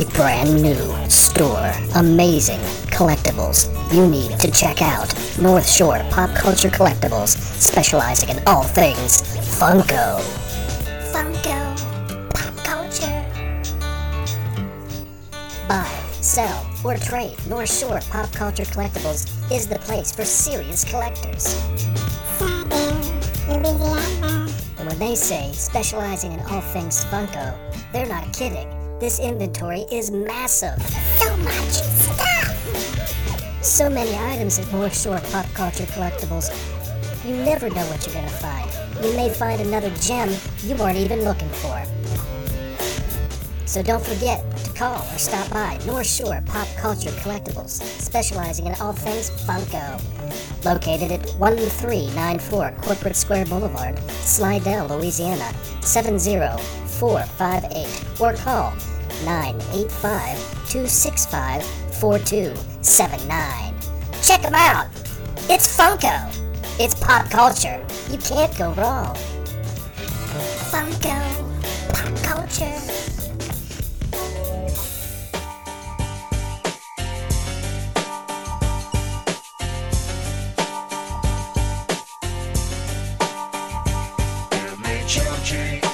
a brand new store. Amazing collectibles you need to check out. North Shore Pop Culture Collectibles, specializing in all things Funko. Funko. Pop culture. Buy, sell, or trade. North Shore Pop Culture Collectibles is the place for serious collectors. And when they say specializing in all things Funko, they're not kidding. This inventory is massive. So much stuff! So many items at North Shore Pop Culture Collectibles. You never know what you're gonna find. You may find another gem you weren't even looking for. So don't forget to call or stop by North Shore Pop Culture Collectibles, specializing in all things Funko. Located at 1394 Corporate Square Boulevard, Slidell, Louisiana, 70458, or call 985 265 4279. Check them out! It's Funko! It's pop culture. You can't go wrong. Funko. Pop culture. like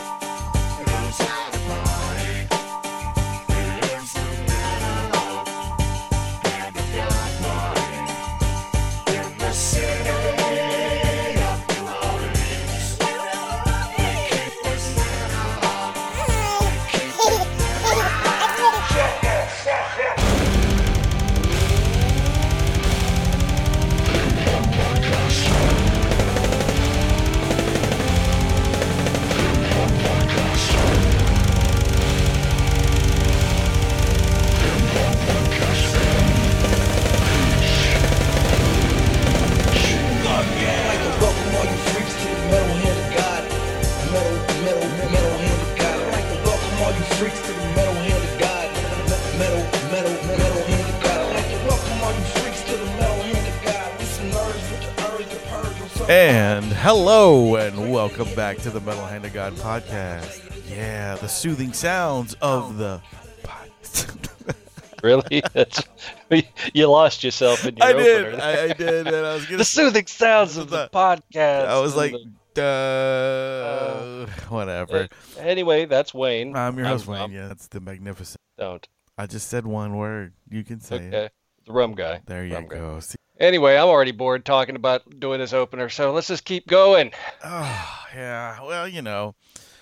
hello, and welcome back to the Metal Hand of God podcast. Yeah, the soothing sounds of the. Really? That's, you lost yourself in your I did, opener. I, I did, and I was gonna. the soothing sounds of the podcast. I was like, the- uh, whatever. anyway, that's Wayne. I'm your I'm host, Wayne. Rum. Yeah, that's the magnificent. Don't. I just said one word. You can say it. Okay. The rum guy. There you Rum go. Anyway, I'm already bored talking about doing this opener, so let's just keep going. Oh, yeah. Well, you know.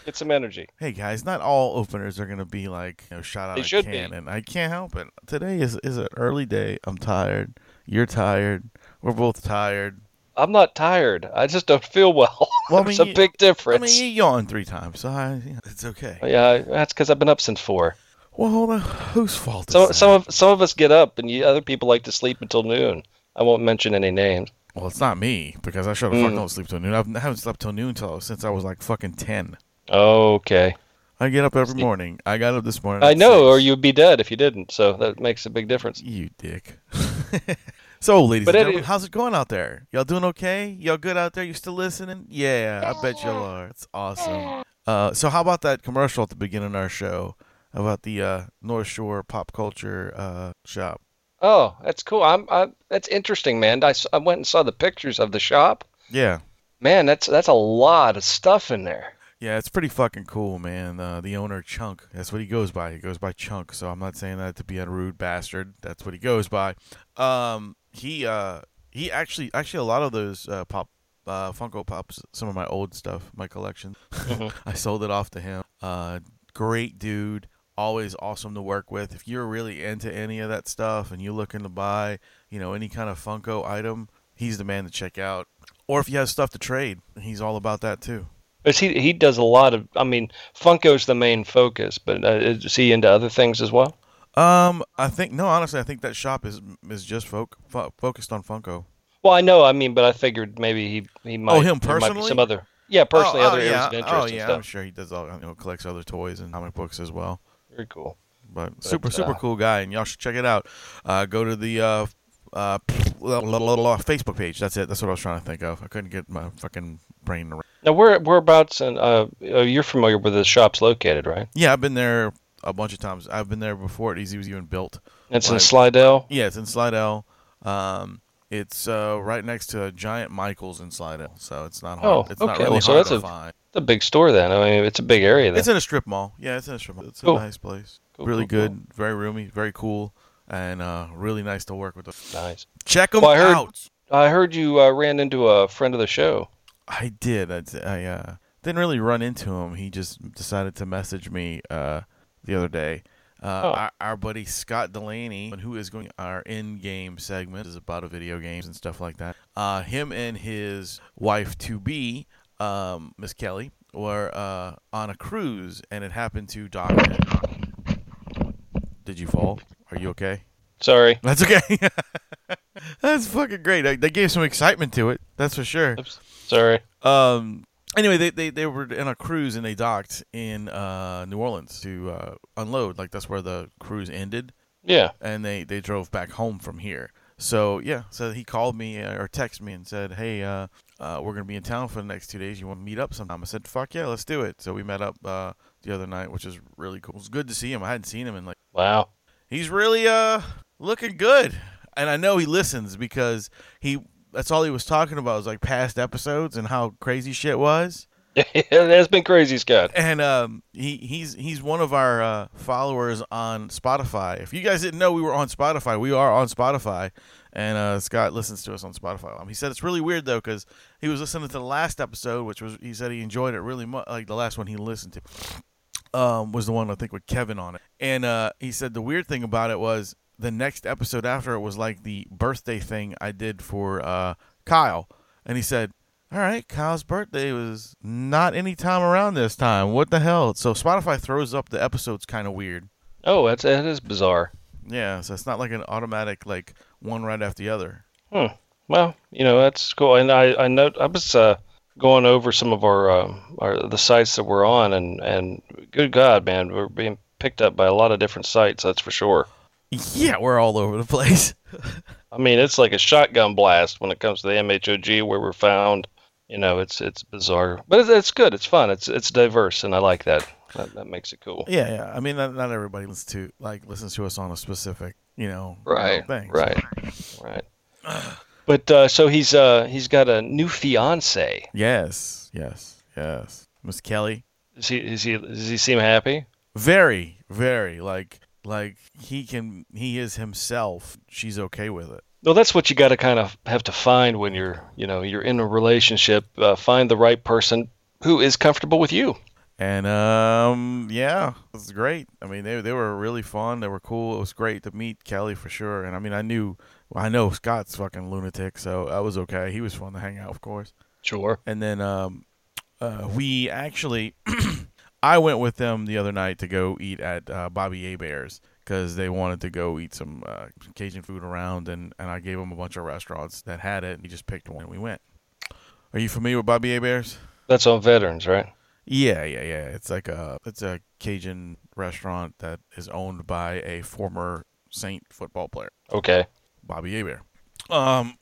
Get some energy. Hey guys, not all openers are gonna be like you know shot out They of should be. cannon. I can't help it. Today is is an early day. I'm tired. You're tired. We're both tired. I'm not tired. I just don't feel well. Well, I mean, a you- big difference. I mean, you yawned three times, so I, it's okay. yeah, that's because I've been up since four. Well, hold on. Whose fault is Some that? some of some of us get up, and you, other people like to sleep until noon. I won't mention any names. Well, it's not me because I should have fuck Mm. don't sleep till noon. I've- I haven't slept till noon till since I was like fucking ten. Okay. I get up every morning. I got up this morning. I at know, or you'd be dead if you didn't. So that makes a big difference. You dick. so, ladies But and any- gentlemen, how's it going out there? Y'all doing okay? Y'all good out there? You still listening? Yeah, I bet y'all are. It's awesome. Uh, so how about that commercial at the beginning of our show about the uh, North Shore pop culture uh, shop? Oh, that's cool. I'm. I, that's interesting, man. I, I went and saw the pictures of the shop. Yeah. Man, that's that's a lot of stuff in there. Yeah, it's pretty fucking cool, man. Uh, the owner Chunk, that's what he goes by. He goes by Chunk. So I'm not saying that to be a rude bastard. That's what he goes by. Um, he uh, he actually actually a lot of those uh, pop uh, Funko Pops, some of my old stuff, my collection. I sold it off to him. Uh, great dude. Always awesome to work with. If you're really into any of that stuff and you're looking to buy, you know, any kind of Funko item, he's the man to check out. Or if you have stuff to trade, he's all about that too. He he does a lot of. I mean, Funko's the main focus, but uh, is he into other things as well? Um, I think no. Honestly, I think that shop is is just fo- fo- focused on Funko. Well, I know. I mean, but I figured maybe he he might. Oh, him there might be personally? some other. Yeah, personally, oh, other oh, areas yeah. of interest Oh yeah, I'm sure he does all you know collects other toys and comic books as well. Very cool. But super super uh, cool guy, and y'all should check it out. Uh, go to the uh uh Facebook page. That's it. That's what I was trying to think of. I couldn't get my fucking brain around. Now, where whereabouts? And uh, uh, you're familiar with the shop's located, right? Yeah, I've been there a bunch of times. I've been there before. It was even built. It's in Slidell. Yeah, it's in Slidell. Um, it's uh, right next to a giant Michaels in Slidell, so it's not hard. Oh, it's not okay. really Well, so hard that's to a- find. It's a big store then. I mean, it's a big area then. It's in a strip mall. Yeah, it's in a strip mall. It's Cool. a nice place. Cool, really cool, good, very roomy, very cool, and uh, really nice to work with. Them. nice. Check them Well, I heard- out. I heard you uh, ran into a friend of the show. I did. I, I uh, didn't really run into him. He just decided to message me uh, the other day. Uh, Oh. our, our buddy Scott Delaney, who is going our in-game segment, is about a video games and stuff like that. Uh, him and his wife to be, um, Miss Kelly, were uh, on a cruise, and it happened to dock. Did you fall? Are you okay? Sorry. That's okay. That's fucking great. They- They gave some excitement to it. That's for sure. Oops. Sorry. Um. Anyway, they, they, they were in a cruise and they docked in uh, New Orleans to uh, unload. Like that's where the cruise ended, Yeah. and they, they drove back home from here. So yeah, so he called me uh, or texted me and said, "Hey, uh, uh, we're gonna be in town for the next two days. You want to meet up sometime?" I said, "Fuck yeah, let's do it." So we met up uh, the other night, which is really cool. It's good to see him. I hadn't seen him in like Wow. he's really uh looking good and i know he listens because he that's all he was talking about was like past episodes and how crazy shit was it has been crazy, Scott. and um he he's he's one of our uh followers on spotify. If you guys didn't know we were on spotify. We are on spotify. And uh scott listens to us on spotify. Um, he said it's really weird though because he was listening to the last episode which was he said he enjoyed it really much like the last one he listened to um, was the one I think with Kevin on it, and uh, he said the weird thing about it was the next episode after it was like the birthday thing I did for uh, Kyle, and he said, "All right, Kyle's birthday was not any time around this time. What the hell?" So Spotify throws up the episodes kind of weird. Oh, that's that is bizarre. Yeah, so it's not like an automatic like one right after the other. Hmm. Well, you know that's cool. And I I know I was uh, going over some of our um, our the sites that we're on, and and good God, man, we're being picked up by a lot of different sites. That's for sure. Yeah, we're all over the place. I mean, it's like a shotgun blast when it comes to the MHOG where we're found. You know, it's it's bizarre, but it's, it's good. It's fun. It's it's diverse, and I like that. That, that makes it cool. yeah, yeah. I mean, not, not everybody listens to like listens to us on a specific, you know, Right, thing. so- right, right. But uh, so he's uh he's got a new fiance. Yes, yes, yes. Miss Kelly, Is he is he does he seem happy? very, very like like he can he is himself. She's okay with it. Well, that's what you got to kind of have to find when you're you know you're in a relationship. Uh, find the right person who is comfortable with you. And um, yeah, it was great. I mean, they they were really fun. They were cool. It was great to meet Kelly for sure. And I mean, I knew, I know Scott's fucking lunatic, so that was okay. He was fun to hang out, of course. Sure. And then um, uh, we actually, I went with them the other night to go eat at uh, Bobby Hebert's because they wanted to go eat some uh, Cajun food around, and and I gave them a bunch of restaurants that had it. And he just picked one, and we went. Are you familiar with Bobby Hebert's? That's on veterans, right? Yeah, yeah, yeah. It's like a it's a Cajun restaurant that is owned by a former Saint football player, Okay. Bobby Hebert. Um,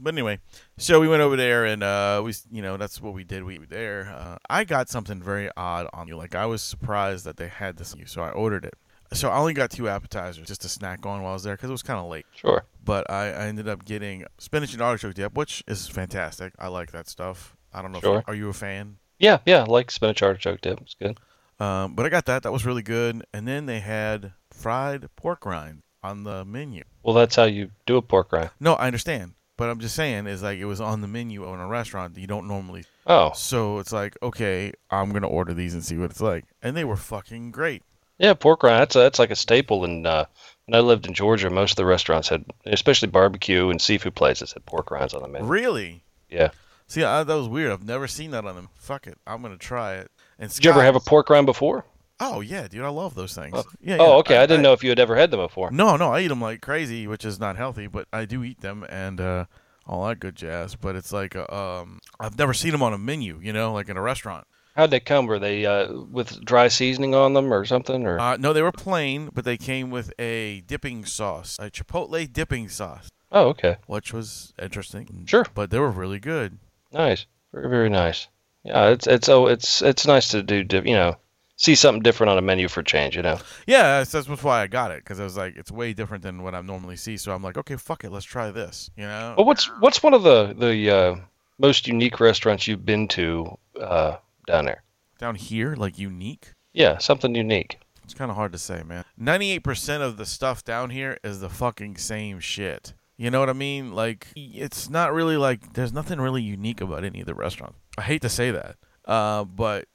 but anyway, so we went over there and uh, we you know that's what we did. We were there. Uh, I got something very odd on you. Like I was surprised that they had this, You so I ordered it. So I only got two appetizers just to snack on while I was there because it was kind of late. Sure. But I, I ended up getting spinach and artichoke dip, which is fantastic. I like that stuff. I don't know. Sure. If, are you a fan? Yeah, yeah. I like spinach artichoke dip. It's good. Um, but I got that. That was really good. And then they had fried pork rind on the menu. Well, that's how you do a pork rind. No, I understand. But I'm just saying, is like it was on the menu in a restaurant that you don't normally. Oh, So it's like, okay, I'm gonna order these and see what it's like. And they were fucking great. Yeah, pork rind. That's that's like a staple. In uh, when I lived in Georgia, most of the restaurants had, especially barbecue and seafood places, had pork rinds on the menu. Really? Yeah. See, I, that was weird. I've never seen that on them. Fuck it, I'm gonna try it. And Did you ever have a pork rind before? Oh yeah, dude, I love those things. Oh. Yeah. oh, okay. I, didn't know if you had ever had them before. No, no, I eat them like crazy, which is not healthy, but I do eat them and uh, all that good jazz. But it's like, uh, um, I've never seen them on a menu, you know, like in a restaurant. How'd they come? Were they uh, with dry seasoning on them or something? Or Uh, no, they were plain, but they came with a dipping sauce, a chipotle dipping sauce, oh, okay, which was interesting. Sure. but they were really good. nice, very very nice. Yeah, it's it's oh it's it's nice to do dip, you know see something different on a menu for change. You know. Yeah, that's, that's why I got it because I was like, it's way different than what I normally see. So I'm like, okay, fuck it, let's try this. You know? Well, what's what's one of the the uh, most unique restaurants you've been to uh, down there? Down here, like unique. Yeah, something unique. It's kind of hard to say, man. 98% of the stuff down here is the fucking same shit. You know what I mean? Like, it's not really like, there's nothing really unique about any of the restaurants. I hate to say that. Uh, but,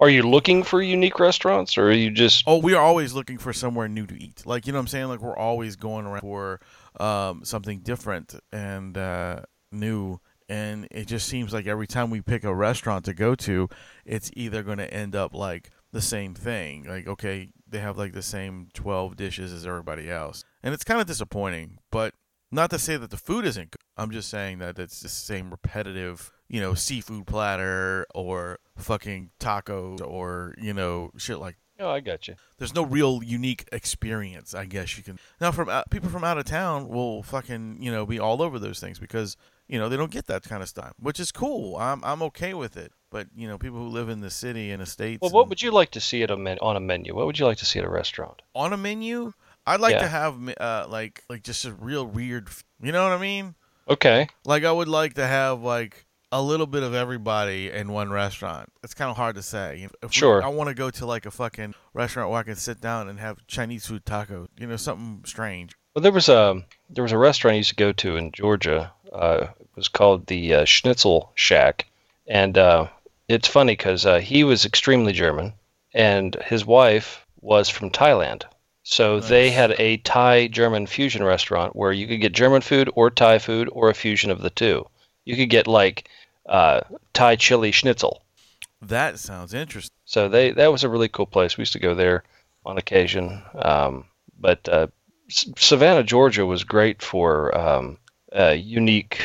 Are you looking for unique restaurants, or are you just oh, we are always looking for somewhere new to eat. Like, you know what I'm saying? Like, we're always going around for um, something different and uh, new. And it just seems like every time we pick a restaurant to go to, it's either going to end up like the same thing. Like, okay, they have like the same 12 dishes as everybody else. And it's kind of disappointing, but not to say that the food isn't good. I'm just saying that it's the same repetitive, you know, seafood platter or fucking tacos or, you know, shit like Oh, I got you. there's no real unique experience, I guess you can. Now, from out, people from out of town will fucking you know be all over those things because you know they don't get that kind of stuff, which is cool. I'm I'm okay with it. But you know, people who live in the city and the states, Well, what and- would you like to see at a men- on a menu? What would you like to see at a restaurant? on a menu, I'd like Yeah. to have uh like like just a real weird. You know what I mean? Okay. Like I would like to have like a little bit of everybody in one restaurant. It's kind of hard to say. If we- Sure. I want to go to like a fucking restaurant where I can sit down and have Chinese food taco. You know, something strange. Well, there was a there was a restaurant I used to go to in Georgia. Uh, it was called the uh, Schnitzel Shack, and uh, it's funny because uh, he was extremely German, and his wife was from Thailand. So they had a Thai German fusion restaurant where you could get German food or Thai food or a fusion of the two. You could get like uh, Thai chili schnitzel. That sounds interesting. So they that was a really cool place. We used to go there on occasion. Um, but uh, Savannah, Georgia, was great for um, uh, unique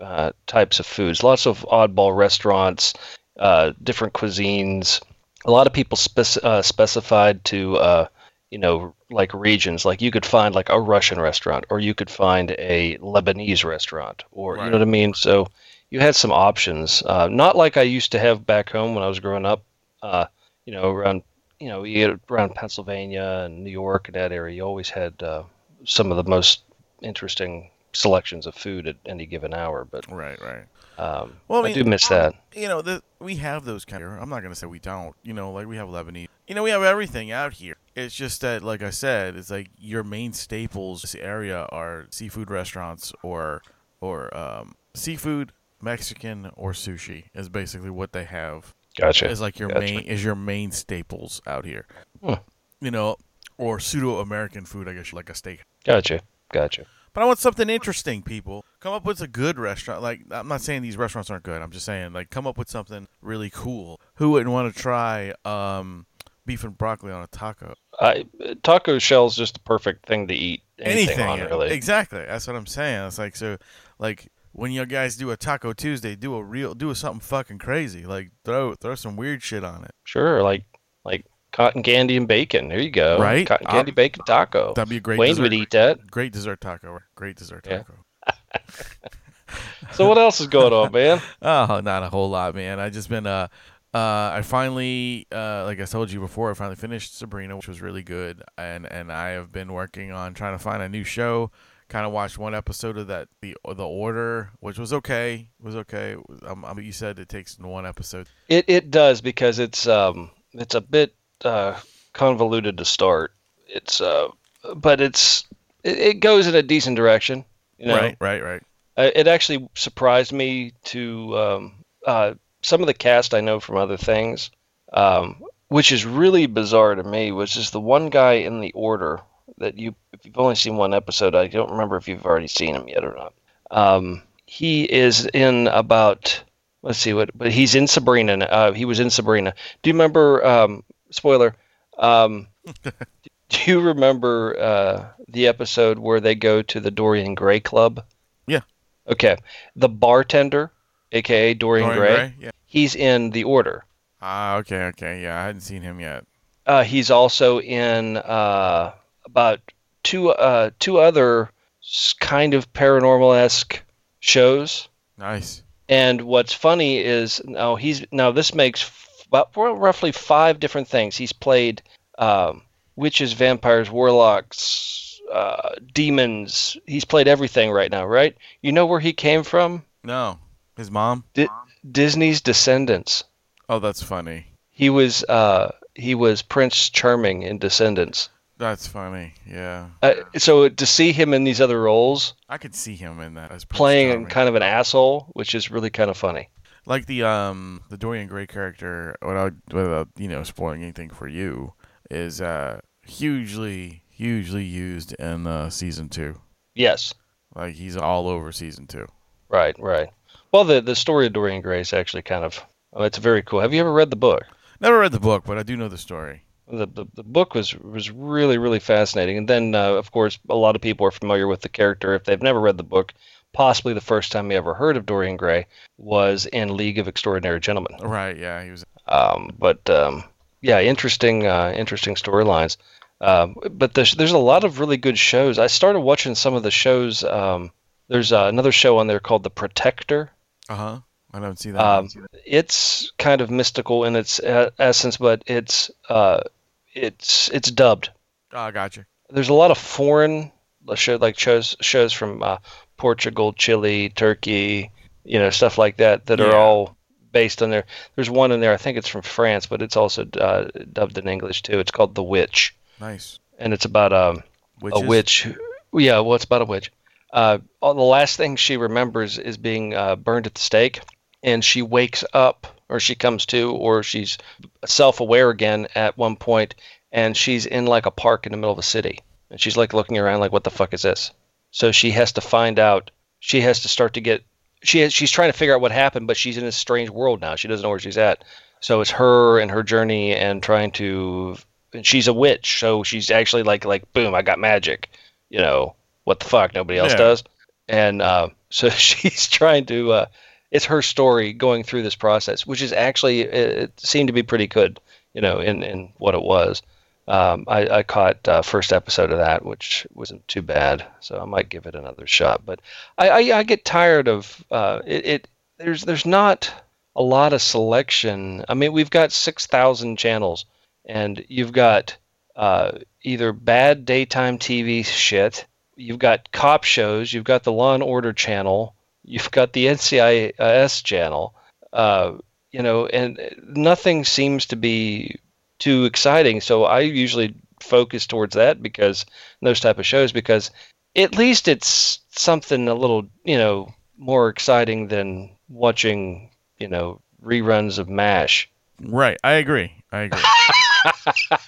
uh, types of foods. Lots of oddball restaurants, uh, different cuisines. A lot of people spec- uh, specified to uh, you know like regions. Like you could find like a Russian restaurant, or you could find a Lebanese restaurant, or you know what I mean. So you had some options. Uh, not like I used to have back home when I was growing up. Uh, you know, around you know, around Pennsylvania and New York and that area, you always had uh, some of the most interesting selections of food at any given hour. But Right, right. um, Well, I I, do miss that. You know, the, we have those kind of. I'm not gonna say we don't. You know, like we have Lebanese. You know, we have everything out here. It's just that, like I said, it's like your main staples in this area are seafood restaurants or or um, seafood, Mexican, or sushi is basically what they have. Gotcha. Is like your Gotcha. main is your main staples out here. Hmm. You know, or pseudo American food, I guess, like a steak. Gotcha. Gotcha. But I want something interesting, people. Come up with a good restaurant. Like I'm not saying these restaurants aren't good. I'm just saying like come up with something really cool. Who wouldn't want to try um, beef and broccoli on a taco? I, taco shell's just the perfect thing to eat anything, on, really. Exactly. That's what I'm saying. It's like so like when you guys do a Taco Tuesday, do a real do something fucking crazy. Like throw throw some weird shit on it. Sure, like like cotton candy and bacon. There you go. Right? Cotton candy bacon taco. That'd be a great Wayne dessert. would eat that. Great dessert taco. Great dessert Yeah. taco. So what else is going on, man? Oh, not a whole lot, man. I just been uh uh I finally uh like I told you before, I finally finished Sabrina, which was really good. And and I have been working on trying to find a new show. Kind of watched one episode of that the the order, which was okay. Was okay. It was- Um, um, you said it takes one episode. It it does because it's um it's a bit uh, convoluted to start. It's uh but it's it, it goes in a decent direction. You know, Right, right, right. Uh, it actually surprised me to um, uh, some of the cast I know from other things, um, which is really bizarre to me. Was just the one guy in the order that you, if you've only seen one episode, I don't remember if you've already seen him yet or not. Um, he is in about let's see what, but he's in Sabrina. Uh, he was in Sabrina. Do you remember? Um, spoiler. Um, do you remember uh, the episode where they go to the Dorian Gray Club? Yeah. Okay. The bartender, aka Dorian, Dorian Gray, Gray? Yeah. he's in The Order. Ah, okay, okay. Yeah, I hadn't seen him yet. Uh, he's also in uh, about two uh, two other kind of paranormal esque shows. Nice. And what's funny is now he's now this makes about roughly five different things. He's played um, witches, vampires, warlocks, uh, demons. He's played everything right now, right? You know where he came from? No, his mom. Di- Disney's Descendants. Oh, that's funny. He was uh, he was Prince Charming in Descendants. That's funny. Yeah, Uh, so to see him in these other roles, I could see him in that as Prince playing Charming. kind of an asshole, which is really kind of funny. Like the um the Dorian Gray character without without you know spoiling anything for you is uh hugely hugely used in uh, season two. Yes, Like he's all over season two. right, right. Well, the the story of Dorian Gray is actually kind of oh, it's very cool. Have you ever read the book? Never read the book, but I do know the story. The, the, the book was was really really fascinating, and then uh, of course a lot of people are familiar with the character if they've never read the book. Possibly the first time they ever heard of Dorian Gray was in League of Extraordinary Gentlemen. Right? Yeah, he was. Um, but um, yeah, interesting, uh, interesting storylines. Um, but there's there's a lot of really good shows. I started watching some of the shows. Um, there's uh, another show on there called The Protector. Uh huh. I don't see that. Um, it's kind of mystical in its uh, essence, but it's uh, it's it's dubbed. oh, I gotcha. There's a lot of foreign show like shows shows from uh, Portugal, Chile, Turkey, you know, stuff like that that Yeah. are all based on there. There's one in there. I think it's from France, but it's also uh, dubbed in English too. It's called The Witch, Nice. and it's about um, a witch. Yeah, well, it's about a witch. Uh, all the last thing she remembers is being uh, burned at the stake, and she wakes up, or she comes to, or she's self-aware again at one point, and she's in like a park in the middle of a city, and she's like looking around, like, "What the fuck is this?" So she has to find out. She has to start to get. She has, she's trying to figure out what happened, but she's in a strange world now. She doesn't know where she's at. So it's her and her journey and trying to. And she's a witch, so she's actually like like boom, I got magic. You know what the fuck? Nobody else Yeah. does. And uh, so she's trying to. Uh, it's her story going through this process, which is actually it, it seemed to be pretty good. You know, in in what it was. Um, I, I caught uh, first episode of that, which wasn't too bad, so I might give it another shot. But I, I, I get tired of uh, it, it. There's there's not a lot of selection. I mean, we've got six thousand channels, and you've got uh, either bad daytime TV shit, you've got cop shows, you've got the Law and Order channel, you've got the NCIS channel, uh, you know, and nothing seems to be too exciting. So I usually focus towards that because those type of shows because at least it's something a little you know more exciting than watching you know reruns of MASH. Right. I agree. I agree.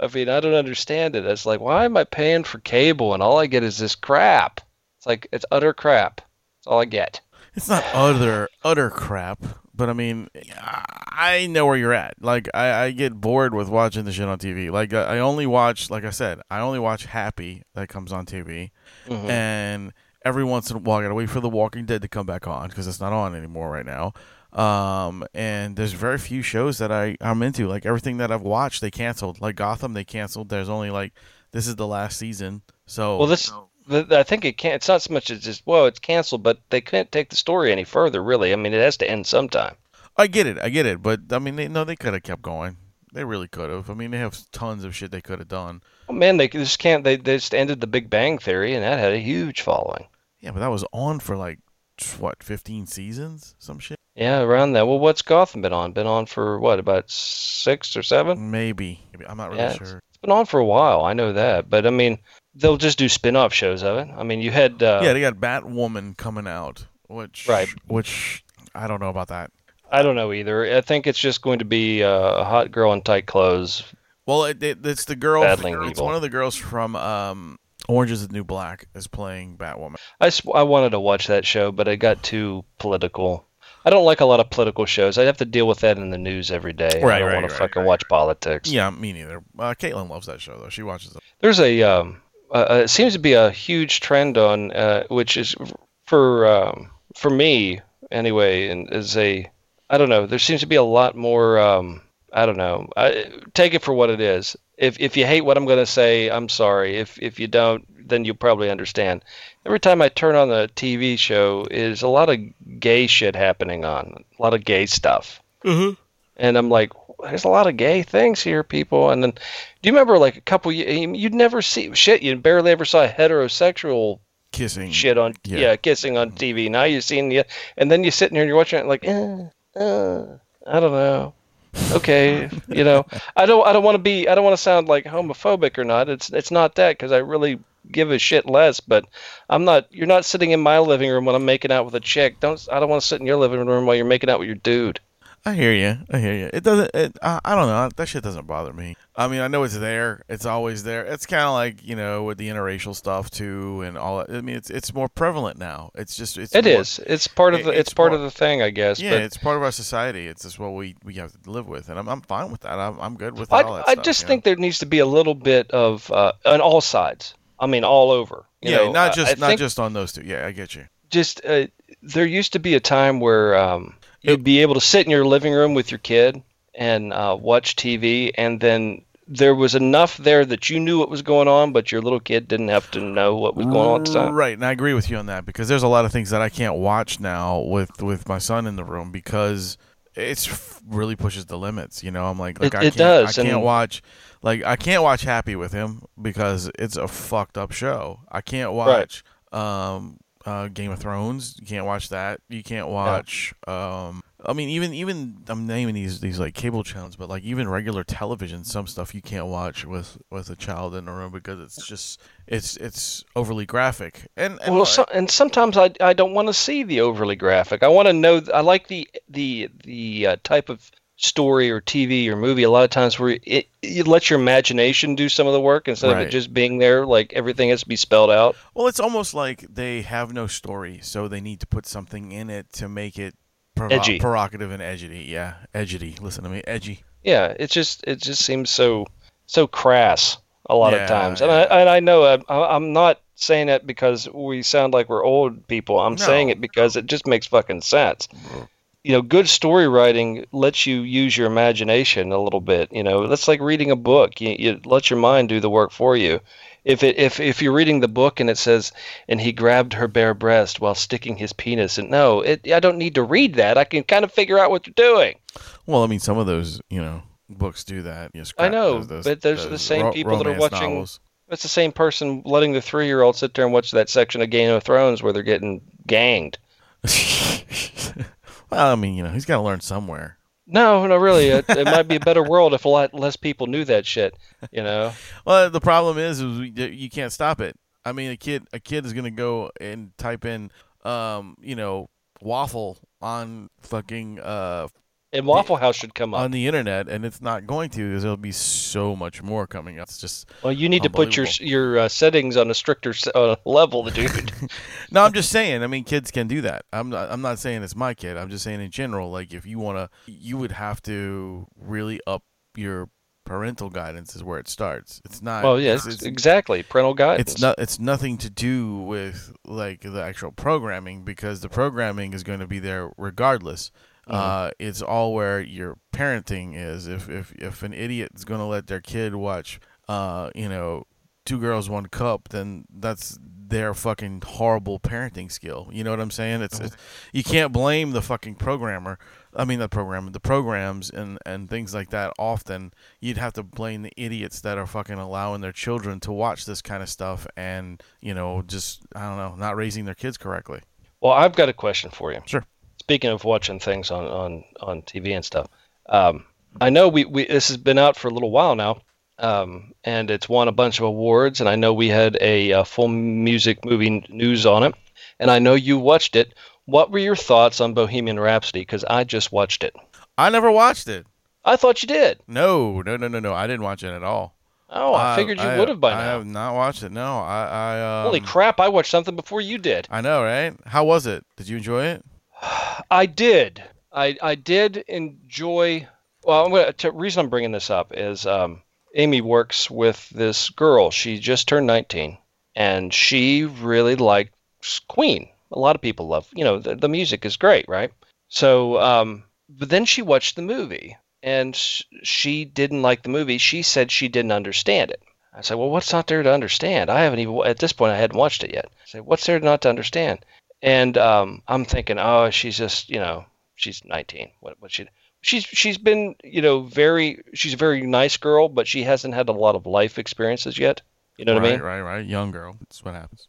I mean, I don't understand it. It's like, why am I paying for cable and all I get is this crap? It's like it's utter crap. That's all I get. It's not utter utter crap, but I mean, I know where you're at. Like, I, I get bored with watching the shit on TV. Like, I only watch, like I said, I only watch Happy that comes on TV, Mhm. and every once in a while, I gotta wait for The Walking Dead to come back on because it's not on anymore right now. Um, and there's very few shows that I I'm into. Like everything that I've watched, they canceled. Like Gotham, they canceled. There's only like this is the last season. So Well, this the, I think it can't. It's not so much as just well, it's canceled, but they can't take the story any further. Really, I mean, it has to end sometime. I get it, I get it, but I mean, they, no, they could have kept going. They really could have. I mean, they have tons of shit they could have done. Oh man, they just can't. They, they just ended the Big Bang Theory, and that had a huge following. Yeah, but that was on for like what, 15 seasons, some shit. Yeah, around that. Well, what's Gotham been on? Been on for what, about six or seven? Maybe. Maybe. I'm not really Yeah, sure. It's been on for a while. I know that, but I mean, they'll just do spin-off shows of it. I mean, you had uh, yeah, they got Batwoman coming out, which Right. which I don't know about that. I don't know either. I think it's just going to be uh, a hot girl in tight clothes. Well, it, it, it's the girl. Battling it's evil. one of the girls from um, Orange Is the New Black is playing Batwoman. I I wanted to watch that show, but it got too political. I don't like a lot of political shows. I have to deal with that in the news every day. I Right, don't right, want to right, fucking right, watch politics. Yeah, me neither. Uh, Caitlin loves that show though. She watches it. There's a um, uh, uh, it seems to be a huge trend on uh, which is for um, for me anyway, and is a I don't know. There seems to be a lot more. Um, I don't know. I, take it for what it is. If if you hate what I'm going to say, I'm sorry. If if you don't, then you'll probably understand. Every time I turn on the TV show, is a lot of gay shit happening on. A lot of gay stuff. Mm-hmm. and I'm like, there's a lot of gay things here, people. And then, do you remember like a couple? You'd never see shit. You barely ever saw a heterosexual Kissing. shit on Yeah. yeah, kissing on TV. Now you're seeing the, and then you're sitting here and you're watching it like, eh, uh, I don't know. Okay, you know, I don't, I don't want to be, I don't want to sound like homophobic or not. It's, it's not that because I really give a shit less. But I'm not. You're not sitting in my living room when I'm making out with a chick. Don't, I don't want to sit in your living room while you're making out with your dude. I hear you. I hear you. It doesn't. It, I, I don't know. That shit doesn't bother me. I mean, I know it's there. It's always there. It's kind of like you know with the interracial stuff too, and all that. I mean, it's it's more prevalent now. It's just it's It more- is. It's part of it- the. it's It's, part more- of the thing, I guess. Yeah, but it's part of our society. It's just what we we have to live with, and I'm I'm fine with that. I'm I'm good with I, all that I stuff, just you know? think there needs to be a little bit of uh, on all sides. I mean, all over. You yeah, know, not I- just I not think just on those two. Yeah, I get you. just uh, there used to be a time where um, you'd be able to sit in your living room with your kid and uh, watch TV, and then there was enough there that you knew what was going on, but your little kid didn't have to know what was going on at the time. Right, and I agree with you on that because there's a lot of things that I can't watch now with with my son in the room because it's really pushes the limits. You know, I'm like, like It- I can't, does, I can't and- watch, like I can't watch Happy with him because it's a fucked up show. I can't watch um uh Game of Thrones. You can't watch that. You can't watch um. I mean, even even I'm naming these these like cable channels, but like even regular television, some stuff you can't watch with with a child in the room because it's just it's it's overly graphic. And, and Well, so, and sometimes I, I don't want to see the overly graphic. I want to know. I like the the the uh, type of story or TV or movie. A lot of times where it you let your imagination do some of the work instead of it just being there. Like everything has to be spelled out. Well, it's almost like they have no story, so they need to put something in it to make it provo- Edgy. provocative and edgy. Yeah, edgy. Listen to me, edgy. Yeah, it just it just seems so so crass a lot Yeah, of times. And yeah. I and I know I, I- I'm not saying that because we sound like we're old people. I'm saying it because it just makes fucking sense. You know, good story writing lets you use your imagination a little bit. You know, that's like reading a book. You, you let your mind do the work for you. If it if if you're reading the book and it says and he grabbed her bare breast while sticking his penis in no, it I don't need to read that. I can kind of figure out what they're doing. Well, I mean, some of those, you know, books do that. You know, I know, those- those- but those are the same ro- people that are watching- novels. It's the same person letting the three year old sit there and watch that section of Game of Thrones where they're getting ganged. well, I mean, you know, he's got to learn somewhere. No, no, really. It, it might be a better world if a lot less people knew that shit. You know? Well, the problem is, is we, you can't stop it. I mean, a kid, a kid is gonna go and type in, um, you know, waffle on fucking uh And Waffle House should come up. on the internet, and it's not going to because there'll be so much more coming up. It's just well, you need to put your your uh, settings on a stricter uh, level, dude. no. I'm just saying. I mean, kids can do that. I'm not. I'm not saying it's my kid. I'm just saying in general. Like, if you wanna, you would have to really up your parental guidance. Is where it starts. It's not. well, yeah, it's- it's, it's- exactly. Parental guidance. it's not it's nothing to do with like the actual programming because the programming is going to be there regardless uh, it's all where your parenting is. If if if an idiot is going to let their kid watch uh, you know two girls one cup then that's their fucking horrible parenting skill. You know what i'm saying? It's, it's you can't blame the fucking programmer i mean the program the programs and and things like that often. You'd have to blame the idiots that are fucking allowing their children to watch this kind of stuff and you know just i don't know not raising their kids correctly. Well, I've got a question for you. Sure. Speaking of watching things on on on TV and stuff, um, I know we, we this has been out for a little while now, um, and it's won a bunch of awards. And I know we had a, uh full music movie news on it, and I know you watched it. What were your thoughts on Bohemian Rhapsody? Because I just watched it. i never watched it I thought you did. no no no no no i didn't watch it at all Oh, I, figured you would have by I now. I have not watched it. No, I. I um, Holy crap! I watched something before you did. I know, right? How was it? Did you enjoy it? I did. I I did enjoy. Well, I'm gonna. The reason I'm bringing this up is um, Amy works with this girl. She just turned 19, and she really likes Queen. A lot of people love. You know, the, the music is great, right? So, um, but then she watched the movie, and sh- she didn't like the movie. She said she didn't understand it. I said, "Well, what's not there to understand? I haven't even at this point. I hadn't watched it yet." I said, "What's there not to understand?" And um, I'm thinking, oh, she's just, you know, she's 19. What, what she? she's she's been you know very she's a very nice girl, but she hasn't had a lot of life experiences yet. You know what right, I mean? Right, right, right. Young girl. That's what happens.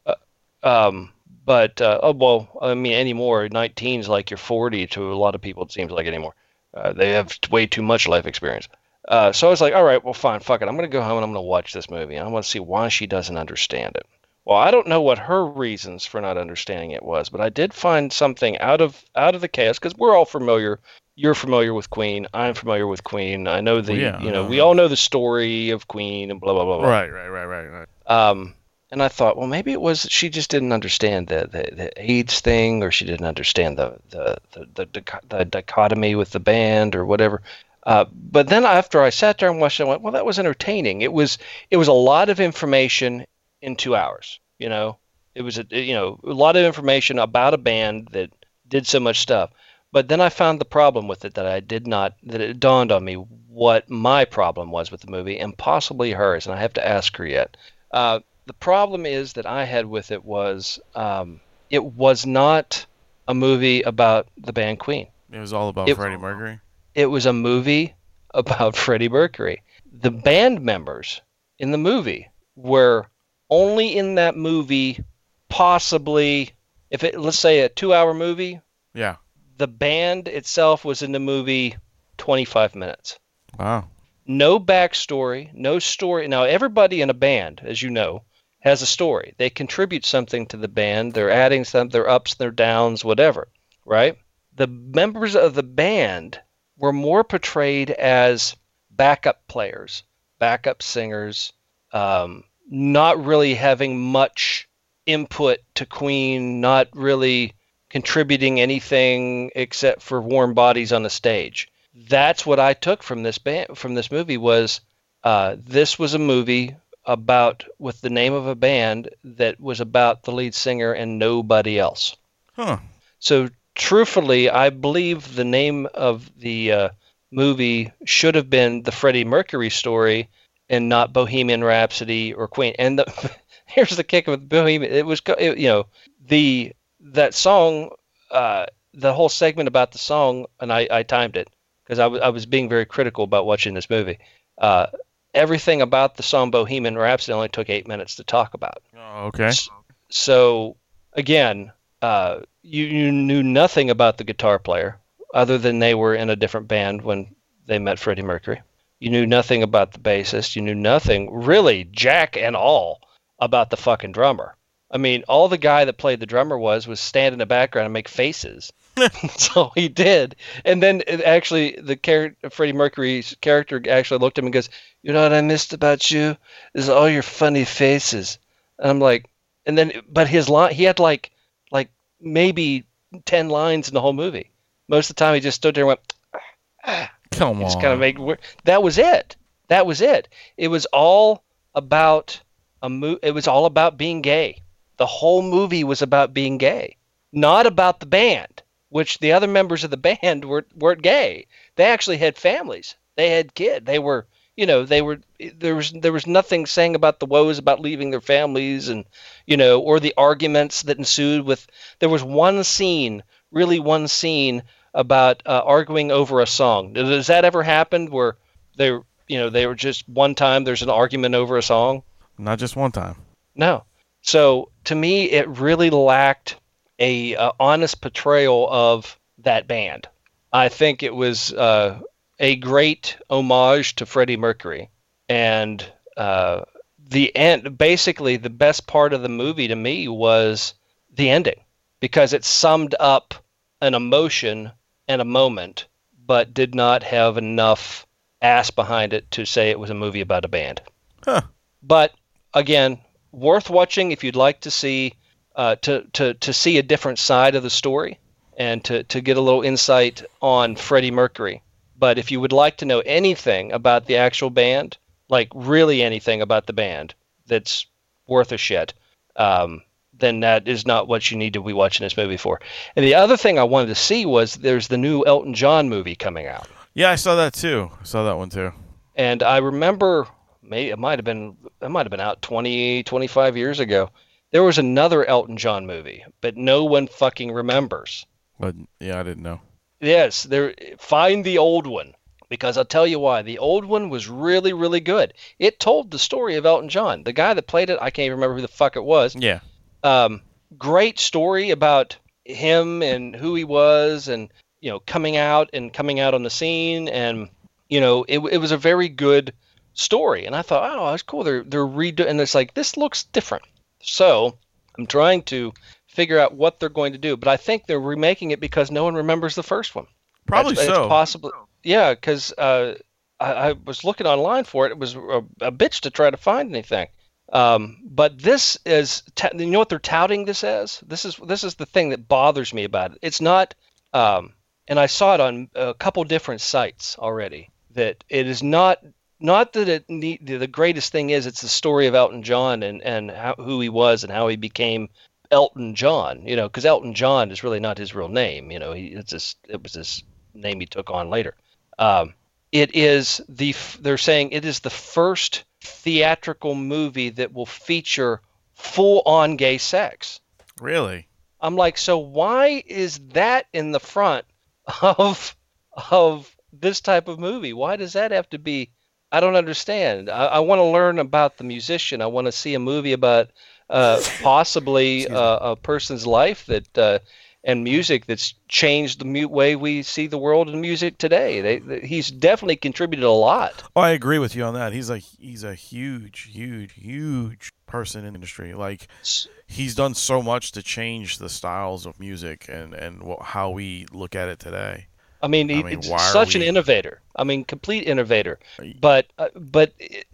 Um, but uh, oh well, I mean anymore. 19 is like you're 40 to a lot of people. It seems like anymore. Uh, they have way too much life experience. Uh, so I was like, all right, well, fine, fuck it. I'm gonna go home and I'm gonna watch this movie. I want to see why she doesn't understand it. Well, I don't know what her reasons for not understanding it was, but I did find something out of out of the chaos because we're all familiar. You're familiar with Queen. I'm familiar with Queen. I know the, Well, yeah, you know, we all know the story of Queen and blah blah blah blah. Right, right, right, right, right. Um, and I thought, well, maybe it was she just didn't understand the, the, the AIDS thing, or she didn't understand the the, the, the, the dichotomy with the band, or whatever. Uh, but then after I sat there and watched it, I went, well, that was entertaining. It was it was a lot of information in two hours. You know, it was a you know a lot of information about a band that did so much stuff. But then I found the problem with it that I did not that it dawned on me what my problem was with the movie and possibly hers, and I have to ask her yet. Uh, the problem is that I had with it was um, it was not a movie about the band Queen. It was all about It- Freddie Mercury. It was a movie about Freddie Mercury. The band members in the movie were only in that movie, possibly, if it let's say a two-hour movie, Yeah. the band itself was in the movie 25 minutes. Wow. no backstory, no story. Now, everybody in a band, as you know, has a story. They contribute something to the band. They're adding some, their ups, their downs, whatever, right? The members of the band were more portrayed as backup players, backup singers, um, not really having much input to Queen, not really contributing anything except for warm bodies on the stage that's what I took from this band from this movie was uh, this was a movie about with the name of a band that was about the lead singer and nobody else. Huh. So truthfully, I believe the name of the uh, movie should have been the Freddie Mercury story and not Bohemian Rhapsody or Queen. And the, here's the kick with Bohemian: it was it, you know the that song, uh, the whole segment about the song, and I, I timed it because I was I was being very critical about watching this movie. Uh, everything about the song Bohemian Rhapsody only took eight minutes to talk about. Oh, okay. So again, uh, you, you knew nothing about the guitar player other than they were in a different band when they met Freddie Mercury. You knew nothing about the bassist. You knew nothing, really, jack and all, about the fucking drummer. I mean, all the guy that played the drummer was was stand in the background and make faces. so he did. And then it actually, the character, Freddie Mercury's character actually looked at him and goes, "You know what I missed about you is all your funny faces." And I'm like, and then, but his line, he had like, like maybe ten lines in the whole movie. Most of the time, he just stood there and went, ah, ah, Come just on. kind of make that was it. That was it. It was all about a mo- it was all about being gay. The whole movie was about being gay not about the band which the other members of the band were weren't gay. They actually had families. They had kids they were you know they were there was there was nothing saying about the woes about leaving their families and you know or the arguments that ensued with there was one scene really one scene about uh, arguing over a song. Does that ever happen where they, you know, they were just one time there's an argument over a song? Not just one time. No. So to me, it really lacked a uh, honest portrayal of that band. I think it was uh, a great homage to Freddie Mercury, and uh, the end. Basically, the best part of the movie to me was the ending because it summed up an emotion and a moment, but did not have enough ass behind it to say it was a movie about a band. Huh. But again, worth watching if you'd like to see uh, to, to to see a different side of the story and to, to get a little insight on Freddie Mercury. But if you would like to know anything about the actual band, like really anything about the band that's worth a shit, um, then that is not what you need to be watching this movie for. And the other thing I wanted to see was there's the new Elton John movie coming out. Yeah, I saw that too. I saw that one too. And I remember, maybe it might have been, it might have been out 20, 25 years ago. There was another Elton John movie, but no one fucking remembers. But yeah, I didn't know. Yes, there. Find the old one because I'll tell you why. The old one was really, really good. It told the story of Elton John. The guy that played it, I can't even remember who the fuck it was. Yeah. Um, great story about him and who he was, and you know, coming out and coming out on the scene, and you know, it, it was a very good story. And I thought, oh, that's cool. They're they're redoing, and it's like this looks different. So I'm trying to figure out what they're going to do, but I think they're remaking it because no one remembers the first one. Probably it's so. possibly, yeah, because uh, I, I was looking online for it. It was a, a bitch to try to find anything. Um, but this is, you know what they're touting this as? This is this is the thing that bothers me about it. It's not, um, and I saw it on a couple different sites already. That it is not not that it need, the greatest thing is it's the story of Elton John and and how, who he was and how he became Elton John. You know, because Elton John is really not his real name. You know, he it's just it was his name he took on later. Um, it is the they're saying it is the first theatrical movie that will feature full on gay sex. Really? I'm like, so why is that in the front of of this type of movie? Why does that have to be? I don't understand. I, I want to learn about the musician. I want to see a movie about uh, possibly uh, a person's life that uh, and music that's changed the mu- way we see the world and music today. They, they, he's definitely contributed a lot. Oh, I agree with you on that. He's a he's a huge, huge, huge person in the industry. Like he's done so much to change the styles of music and and how we look at it today. I mean, I mean, it's why are such an innovator. I mean, complete innovator. But uh, but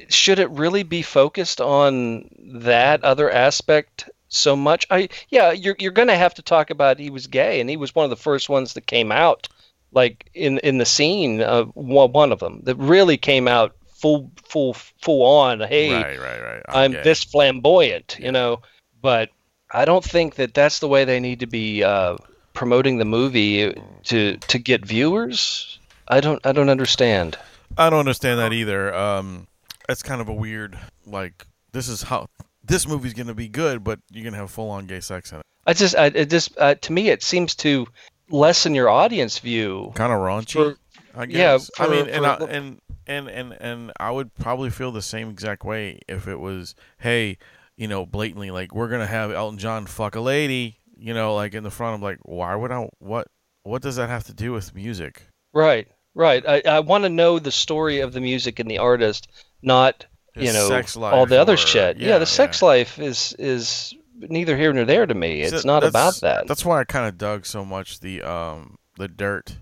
should it really be focused on that other aspect so much? I yeah, you're you're gonna have to talk about he was gay, and he was one of the first ones that came out, like in in the scene. Uh, one one of them that really came out full full full on. Hey, right, right, right. I'm gay. this flamboyant, you know. But I don't think that that's the way they need to be uh, promoting the movie to to get viewers. I don't I don't understand. I don't understand that either. Um, it's kind of a weird like this is how this movie's gonna be good, but you're gonna have full on gay sex in it. I just I, it just uh, to me it seems to lessen your audience view. Kind of raunchy. For- I yeah, guess. I for- mean, and, for- I, and and and and I would probably feel the same exact way if it was, hey, you know, blatantly like we're gonna have Elton John fuck a lady, you know, like in the front. I'm like, why would I? What what does that have to do with music? Right, right. I, I want to know the story of the music and the artist, not you His know all the other or- shit. Yeah, yeah, the sex life is is neither here nor there to me. It's So not about that. That's why I kind of dug so much the um the dirt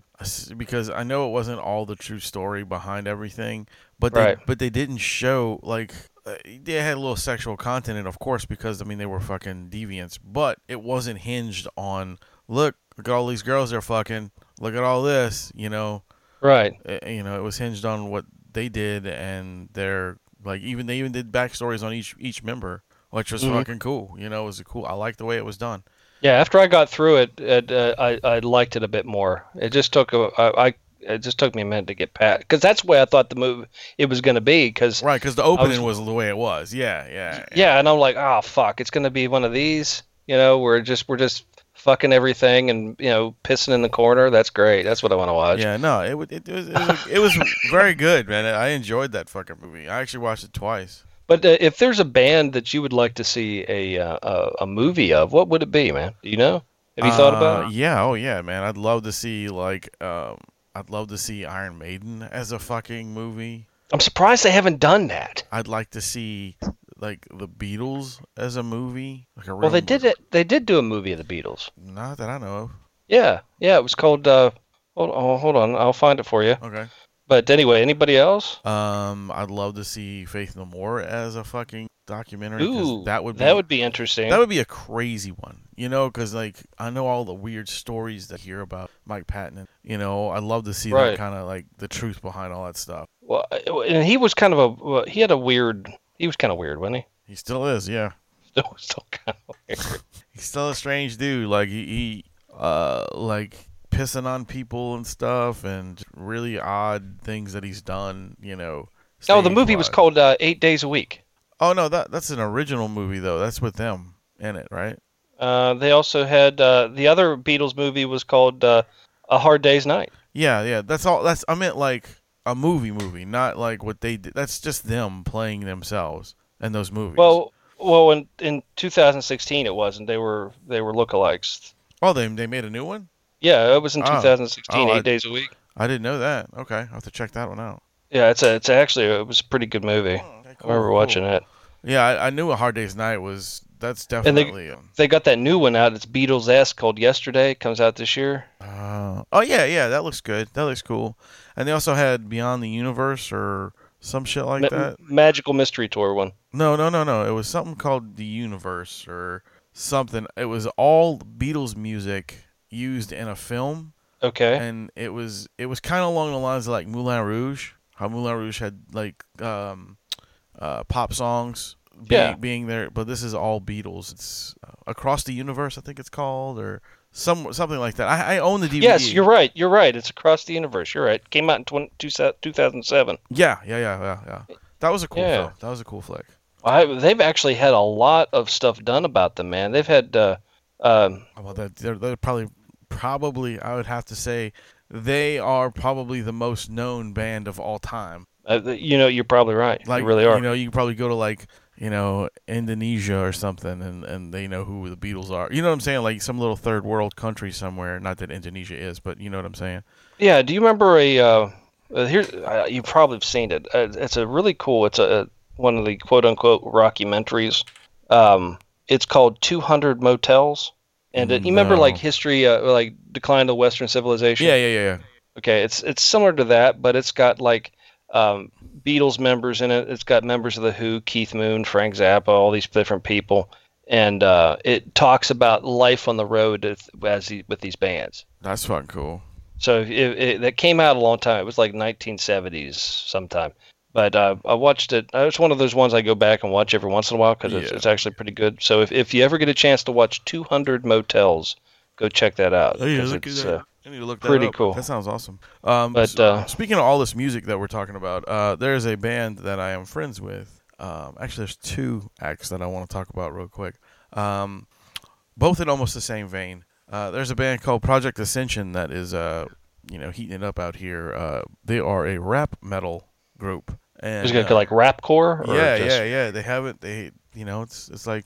because I know it wasn't all the true story behind everything, but they Right. but they didn't show like uh, they had a little sexual content it, of course, because I mean they were fucking deviants, but it wasn't hinged on look look at all these girls they're fucking look at all this, you know, Right. Uh, you know it was hinged on what they did and their like even they even did backstories on each each member. Which was Mhm. fucking cool, you know. It was cool. I liked the way it was done. Yeah, after I got through it, it uh, I I liked it a bit more. It just took a I, I it just took me a minute to get past because that's the way I thought the movie it was going to be. Because Right, because the opening was, the way it was. Yeah, yeah, yeah, and I'm like, oh fuck, it's going to be one of these. You know, we're just we're just fucking everything and you know pissing in the corner. That's great. That's what I want to watch. Yeah, no, it it, it was it was, it was very good, man. I enjoyed that fucking movie. I actually watched it twice. But uh, if there's a band that you would like to see a uh, a, a movie of, what would it be, man? Do you know? Have you thought about Uh, it? Yeah, oh yeah, man. I'd love to see like um, I'd love to see Iron Maiden as a fucking movie. I'm surprised they haven't done that. I'd like to see like the Beatles as a movie. Like a Well, they did it. They did do a movie of the Beatles. Not that I know of. Yeah, yeah. It was called. Uh, hold, oh, hold on, I'll find it for you. Okay. But anyway, anybody else? Um, I'd love to see Faith No More as a fucking documentary. Ooh, that would be that would be interesting. That would be a crazy one, you know, because like I know all the weird stories that I hear about Mike Patton. and, You know, I'd love to see Right. that kind of like the truth behind all that stuff. well, and he was kind of a. He had a weird. He was kind of weird, wasn't he? He still is, yeah. Still, still kind of weird. He's still a strange dude. Like he, he uh, like pissing on people and stuff, and really odd things that he's done. You know. Oh, the movie was called uh, Eight Days a Week. Oh no, that that's an original movie though. That's with them in it, right? Uh, they also had uh, the other Beatles movie was called uh, A Hard Day's Night. Yeah, yeah. That's all. That's I meant like a movie, movie, not like what they did. That's just them playing themselves in those movies. Well, well, in in 2016 it wasn't. They were they were lookalikes. oh, they they made a new one. Yeah, it was in Oh. 2016, Oh, I- eight days a week. I didn't know that. Okay, I will have to check that one out. Yeah, it's a it's actually it was a pretty good movie. Oh, I remember watching it. Yeah, I, I knew a Hard Day's Night was. That's definitely. um, They got that new one out. It's Beatles esque called Yesterday. Comes out this year. Uh, oh yeah, yeah, that looks good. That looks cool. And they also had Beyond the Universe or some shit like Ma- that. Magical Mystery Tour one. No, no, no, no. It was something called the Universe or something. It was all Beatles music used in a film, Okay. and it was it was kind of along the lines of like Moulin Rouge. How Moulin Rouge had like um, uh, pop songs being, Yeah. being there, but this is all Beatles. It's uh, Across the Universe, I think it's called, or some something like that. I, I own the DVD. Yes, you're right. You're right. It's across the universe. You're right. Came out in 20, 2007. Yeah, yeah, yeah, yeah, yeah. That was a cool Yeah. film. That was a cool flick. I, they've actually had a lot of stuff done about them, man. They've had, uh, um, Well, they're, they're probably probably I would have to say they are probably the most known band of all time. uh, you know, you're probably right. Like you really are. You know, you can probably go to like you know Indonesia or something, and and they know who the Beatles are. You know what I'm saying? Like some little third world country somewhere. Not that Indonesia is, but you know what I'm saying. Yeah. Do you remember a? Uh, uh, here, uh, you probably have seen it. Uh, it's a really cool. It's a one of the quote unquote rockumentaries. Um, it's called 200 Motels. And uh, you remember like history, uh, like decline of Western civilization. Yeah, yeah, yeah, yeah. Okay, it's it's similar to that, but it's got like um, Beatles members in it. It's got members of the Who, Keith Moon, Frank Zappa, all these different people, and uh, it talks about life on the road as, with these bands. That's fucking cool. So it, it, that came out a long time. It was like 1970s sometime. But uh, I watched it. uh, It's one of those ones I go back and watch every once in a while because it's, Yeah. it's actually pretty good. So if, if you ever get a chance to watch 200 Motels, go check that out. Oh, yeah, look at it's, that. uh, I need to look that pretty up. cool. That sounds awesome. Um, But, so- uh, speaking of all this music that we're talking about, uh, there's a band that I am friends with. Um, actually, there's two acts that I want to talk about real quick. Um, both in almost the same vein. Uh, there's a band called Project Ascension that is, uh, you know, heating it up out here. Uh, they are a rap metal group. And, Is it gonna uh, go like rapcore? Or yeah, just, yeah, yeah. They haven't. They, you know, it's it's like,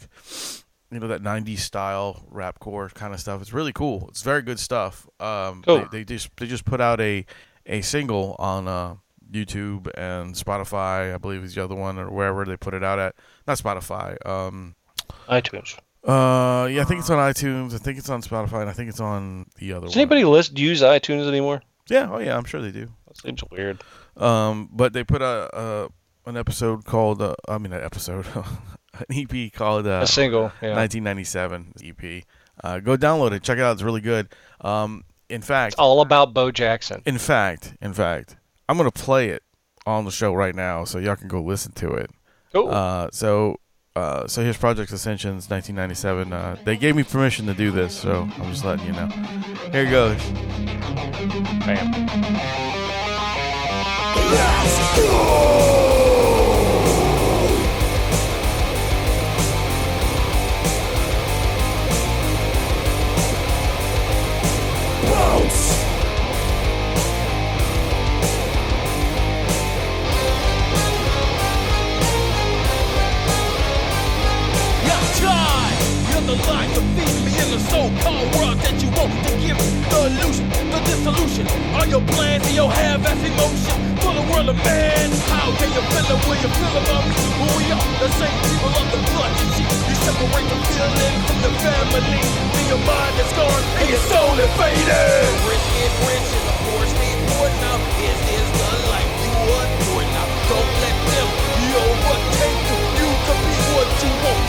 you know, that '90s style rapcore kind of stuff. It's really cool. It's very good stuff. Um, Cool. they, they just they just put out a a single on uh, YouTube and Spotify. I believe is the other one or wherever they put it out at. Not Spotify. Um, iTunes. uh, yeah, I think it's on iTunes. I think it's on Spotify, and I think it's on the other one. Does one. anybody list use iTunes anymore? Yeah. Oh, yeah. I'm sure they do. That seems weird. Um, but they put a, a an episode called uh, I mean an episode, an EP called uh, A single. Yeah. 1997 EP. Uh, go download it. Check it out. It's really good. Um, in fact, It's all about Bo Jackson. in fact, in fact, I'm gonna play it on the show right now, so y'all can go listen to it. Cool. Uh, so, uh, so here's Project Ascension's 1997. Uh, they gave me permission to do this, so I'm just letting you know. Here it goes. Bam. The to feed me in the so-called world that you want to give the illusion, the dissolution. All your plans and your half-ass emotion for the world of man. How can you feel it when you feel about me? Who we are, the same people of the blood and. You separate the feeling from the family. Then your mind is gone and your soul is faded. Rich get rich and the poor stay poor now. This is the life you adore now. Don't let them overtake you. You can be what you want.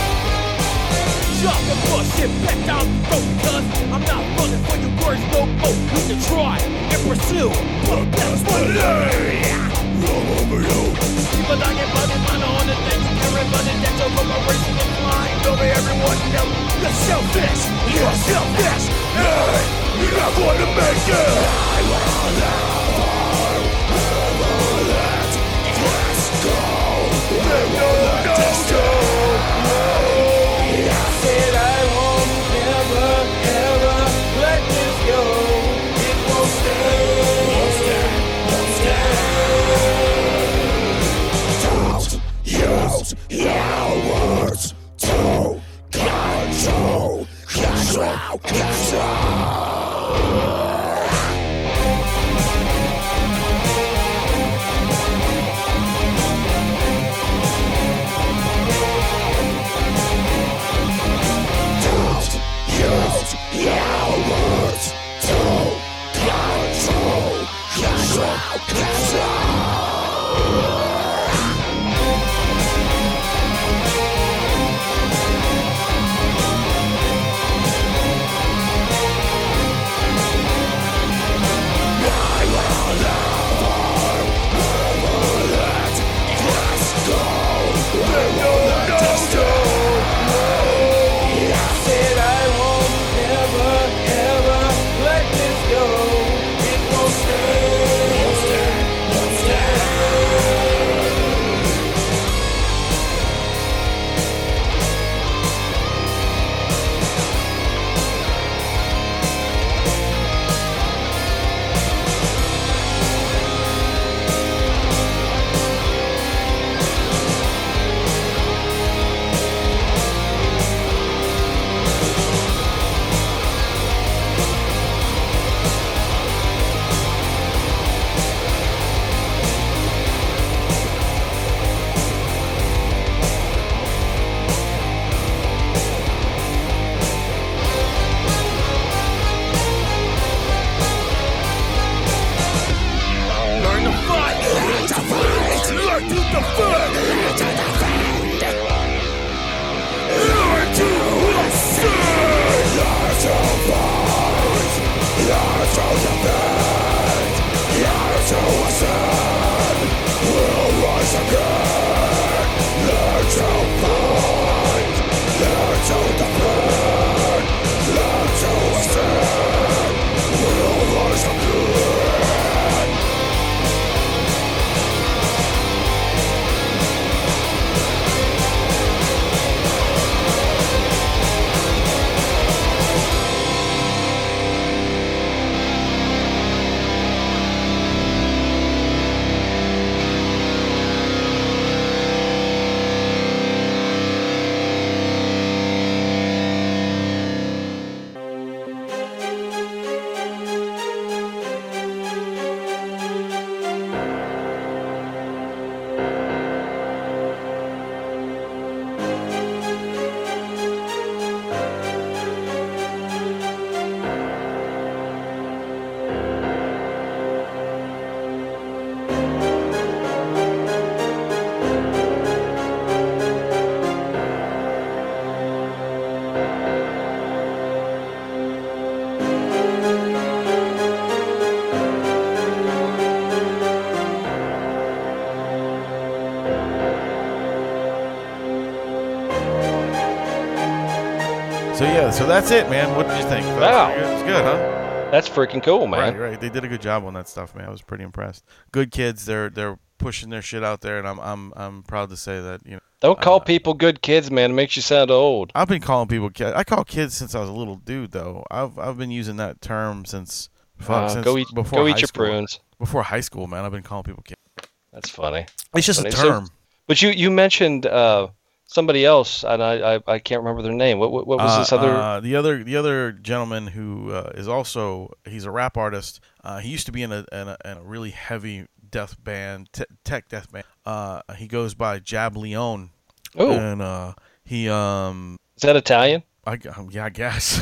shove the bullshit back down the road Cause I'm not running for your words no more. We can try and pursue. But that's my name Love over you. People dying by the mind on the thing You care about the death of my race And I'm over everyone else. You're selfish, you're selfish. Hey, you're not gonna make it. I will now So that's it, man. What did you think? Wow. it's good, huh? That's freaking cool, man. Right, right. They did a good job on that stuff, man. I was pretty impressed. Good kids. They're they're pushing their shit out there, and I'm I'm I'm proud to say that you know Don't call Uh, people good kids, man. It makes you sound old. I've been calling people kids. I call kids since I was a little dude, though. I've I've been using that term since fuck Uh, since go eat, before go high eat your school. prunes. Before high school, man. I've been calling people kids. That's funny. It's just a Funny. So- term. But you you mentioned uh, somebody else, and I, I I can't remember their name. What what, what was Uh, this other? uh, the other the other gentleman who uh, is also he's a rap artist. Uh, he used to be in a, in a in a really heavy death band, te- tech death band. Uh, he goes by Jab Leone, oh, and uh, he um is that Italian? I um, yeah I guess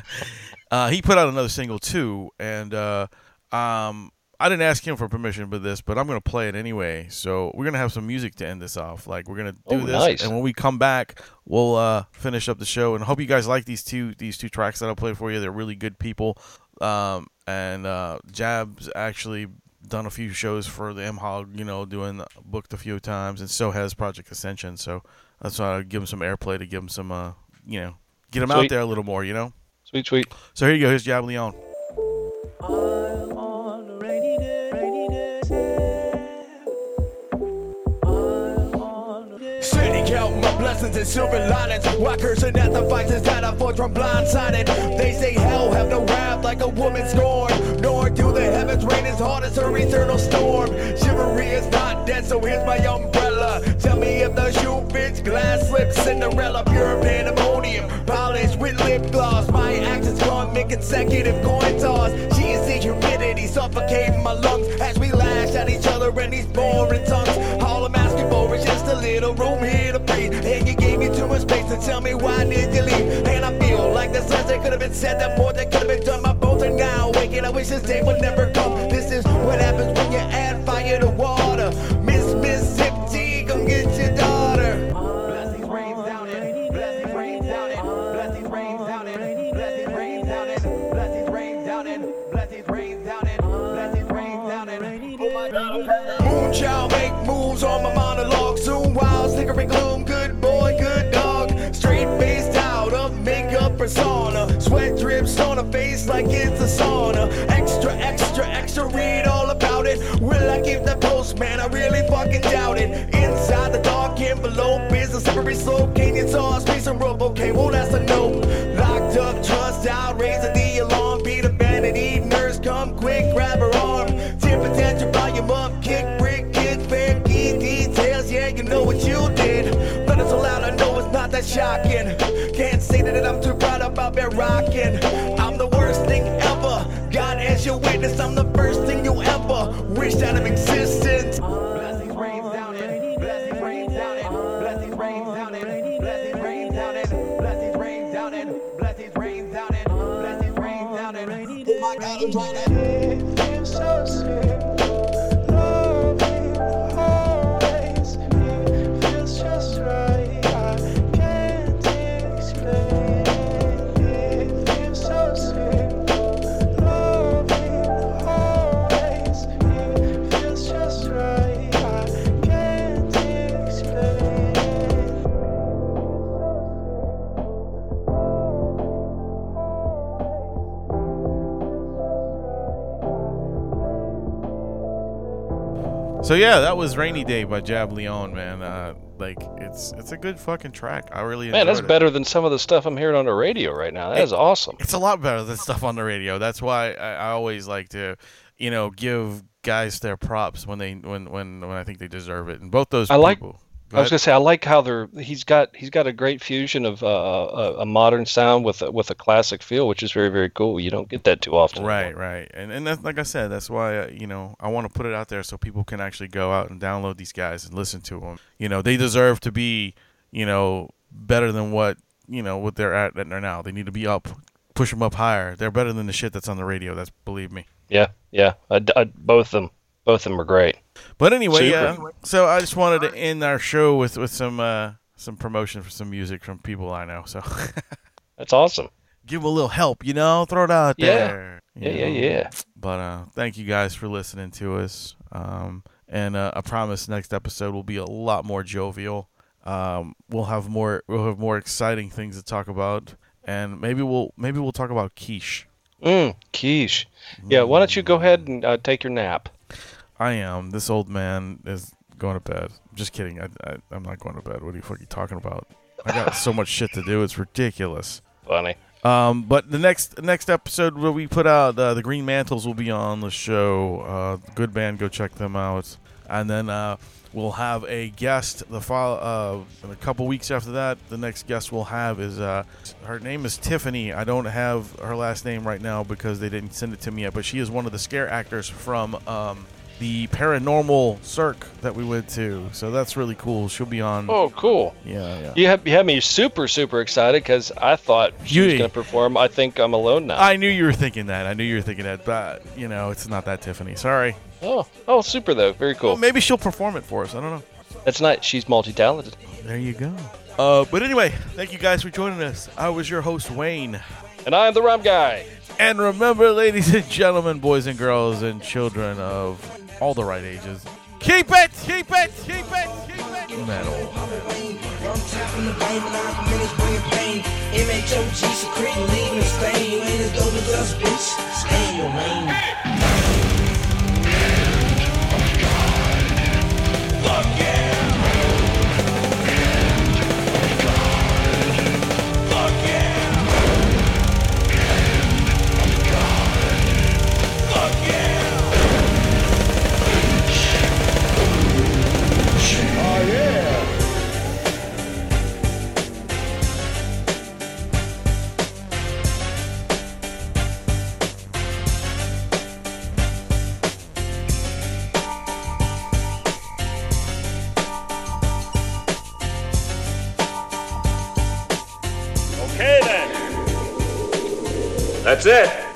uh, he put out another single too, and uh, um. I didn't ask him for permission for this, but I'm gonna play it anyway. So we're gonna have some music to end this off. Like we're gonna do Oh, this, nice. and when we come back, we'll uh, finish up the show. And hope you guys like these two these two tracks that I played for you. They're really good people. Um, and uh, Jab's actually done a few shows for the M Hog, you know, doing booked a few times, and so has Project Ascension. So that's why I give him some airplay to give him some, uh, you know, get him out there a little more, you know. Sweet, sweet. So here you go. Here's Jab Leone. And silver linings. Why cursing at the vices that I forged from blindsided? They say hell have no wrath like a woman scorned. Nor do the heavens rain as hard as her eternal storm. Chivalry is not dead, so here's my umbrella. Tell me if the shoe fits, glass slips, Cinderella, pure pandemonium. Polished with lip gloss, my actions gone mid consecutive coin toss. She is the humidity suffocating my lungs as we lash at each other and these boring tongues. A little room here to breathe. And you gave me too much space to tell me why did you leave? And I feel like less that could have been said, that more that could have been done. My bones are now waking. I wish this day would never come. This is what happens when you add fire to water. Miss Mississippi, come get your daughter. Blessings rain down it. Blessings rain down it. Blessings rain down it. Blessings rain down it. Blessings rain down it. Blessings rain down it. Blessings rain down it. Oh my God, I'm make moves on my monologue. Soon wild, snickering gloom. Good boy, good dog. Straight faced out of makeup persona. Sweat drips on a face like it's a sauna. Extra, extra, extra, read all about it. Will I keep the post, man? I really fucking doubt it. Shocking. Can't say that I'm too proud about that rocking. I'm the worst thing ever. God, as your witness, I'm the first thing you ever wished out of existence. So yeah, that was "Rainy Day" by Jab Leone, man. Uh, like it's it's a good fucking track. I really Man, that's it. better than some of the stuff I'm hearing on the radio right now. That is awesome. It's a lot better than stuff on the radio. That's why I, I always like to, you know, give guys their props when they when when when I think they deserve it. And both those I like- I was gonna say I like how they're he's got he's got a great fusion of uh, a, a modern sound with a, with a classic feel, which is very very cool. You don't get that too often. Right, right, and and that's, like I said, that's why uh, you know I want to put it out there so people can actually go out and download these guys and listen to them. You know, they deserve to be, you know, better than what you know what they're at that they're now. They need to be up, push them up higher. They're better than the shit that's on the radio. That's believe me. Yeah, yeah. I, I- both of them, both of them are great. But anyway, yeah. So I just wanted to end our show with with some uh, some promotion for some music from people I know. So That's awesome. give them a little help, you know, throw it out Yeah. there. Yeah, yeah, yeah. But uh, thank you guys for listening to us. Um, and uh, I promise next episode will be a lot more jovial. Um, we'll have more we'll have more exciting things to talk about, and maybe we'll maybe we'll talk about quiche. Mm, quiche. Yeah. Why don't you go ahead and uh, take your nap? I am. This old man is going to bed. Just kidding. I, I, I'm not going to bed. What are you fucking talking about? I got so much shit to do. It's ridiculous. Funny. Um, but the next next episode where we put out uh, the Green Mantles will be on the show. Uh, good band, go check them out. And then uh, we'll have a guest. The file uh, in a couple weeks after that, the next guest we'll have is uh, her name is Tiffany. I don't have her last name right now because they didn't send it to me yet. But she is one of the scare actors from um, the Paranormal Cirque that we went to. So that's really cool. She'll be on. Oh, cool. Yeah, yeah. You have, you have me super super excited because I thought she was going to perform. I think I'm alone now. I knew you were thinking that. I knew you were thinking that, but you know, it's not that Tiffany. Sorry. oh, oh, super though. Very cool. Well, maybe she'll perform it for us. I don't know. That's nice. She's multi talented. There you go. Uh, but anyway, thank you guys for joining us. I was your host Wayne. And I'm the rum guy. And remember, ladies and gentlemen, boys and girls, and children of all the right ages, keep it, keep it, keep it, keep it metal. I'm tapping the vein, but I'm minutes bringing pain. MHOG secreting, leaving a stain. You ain't as dope as us, bitch. Stay in your lane. Okay then. It.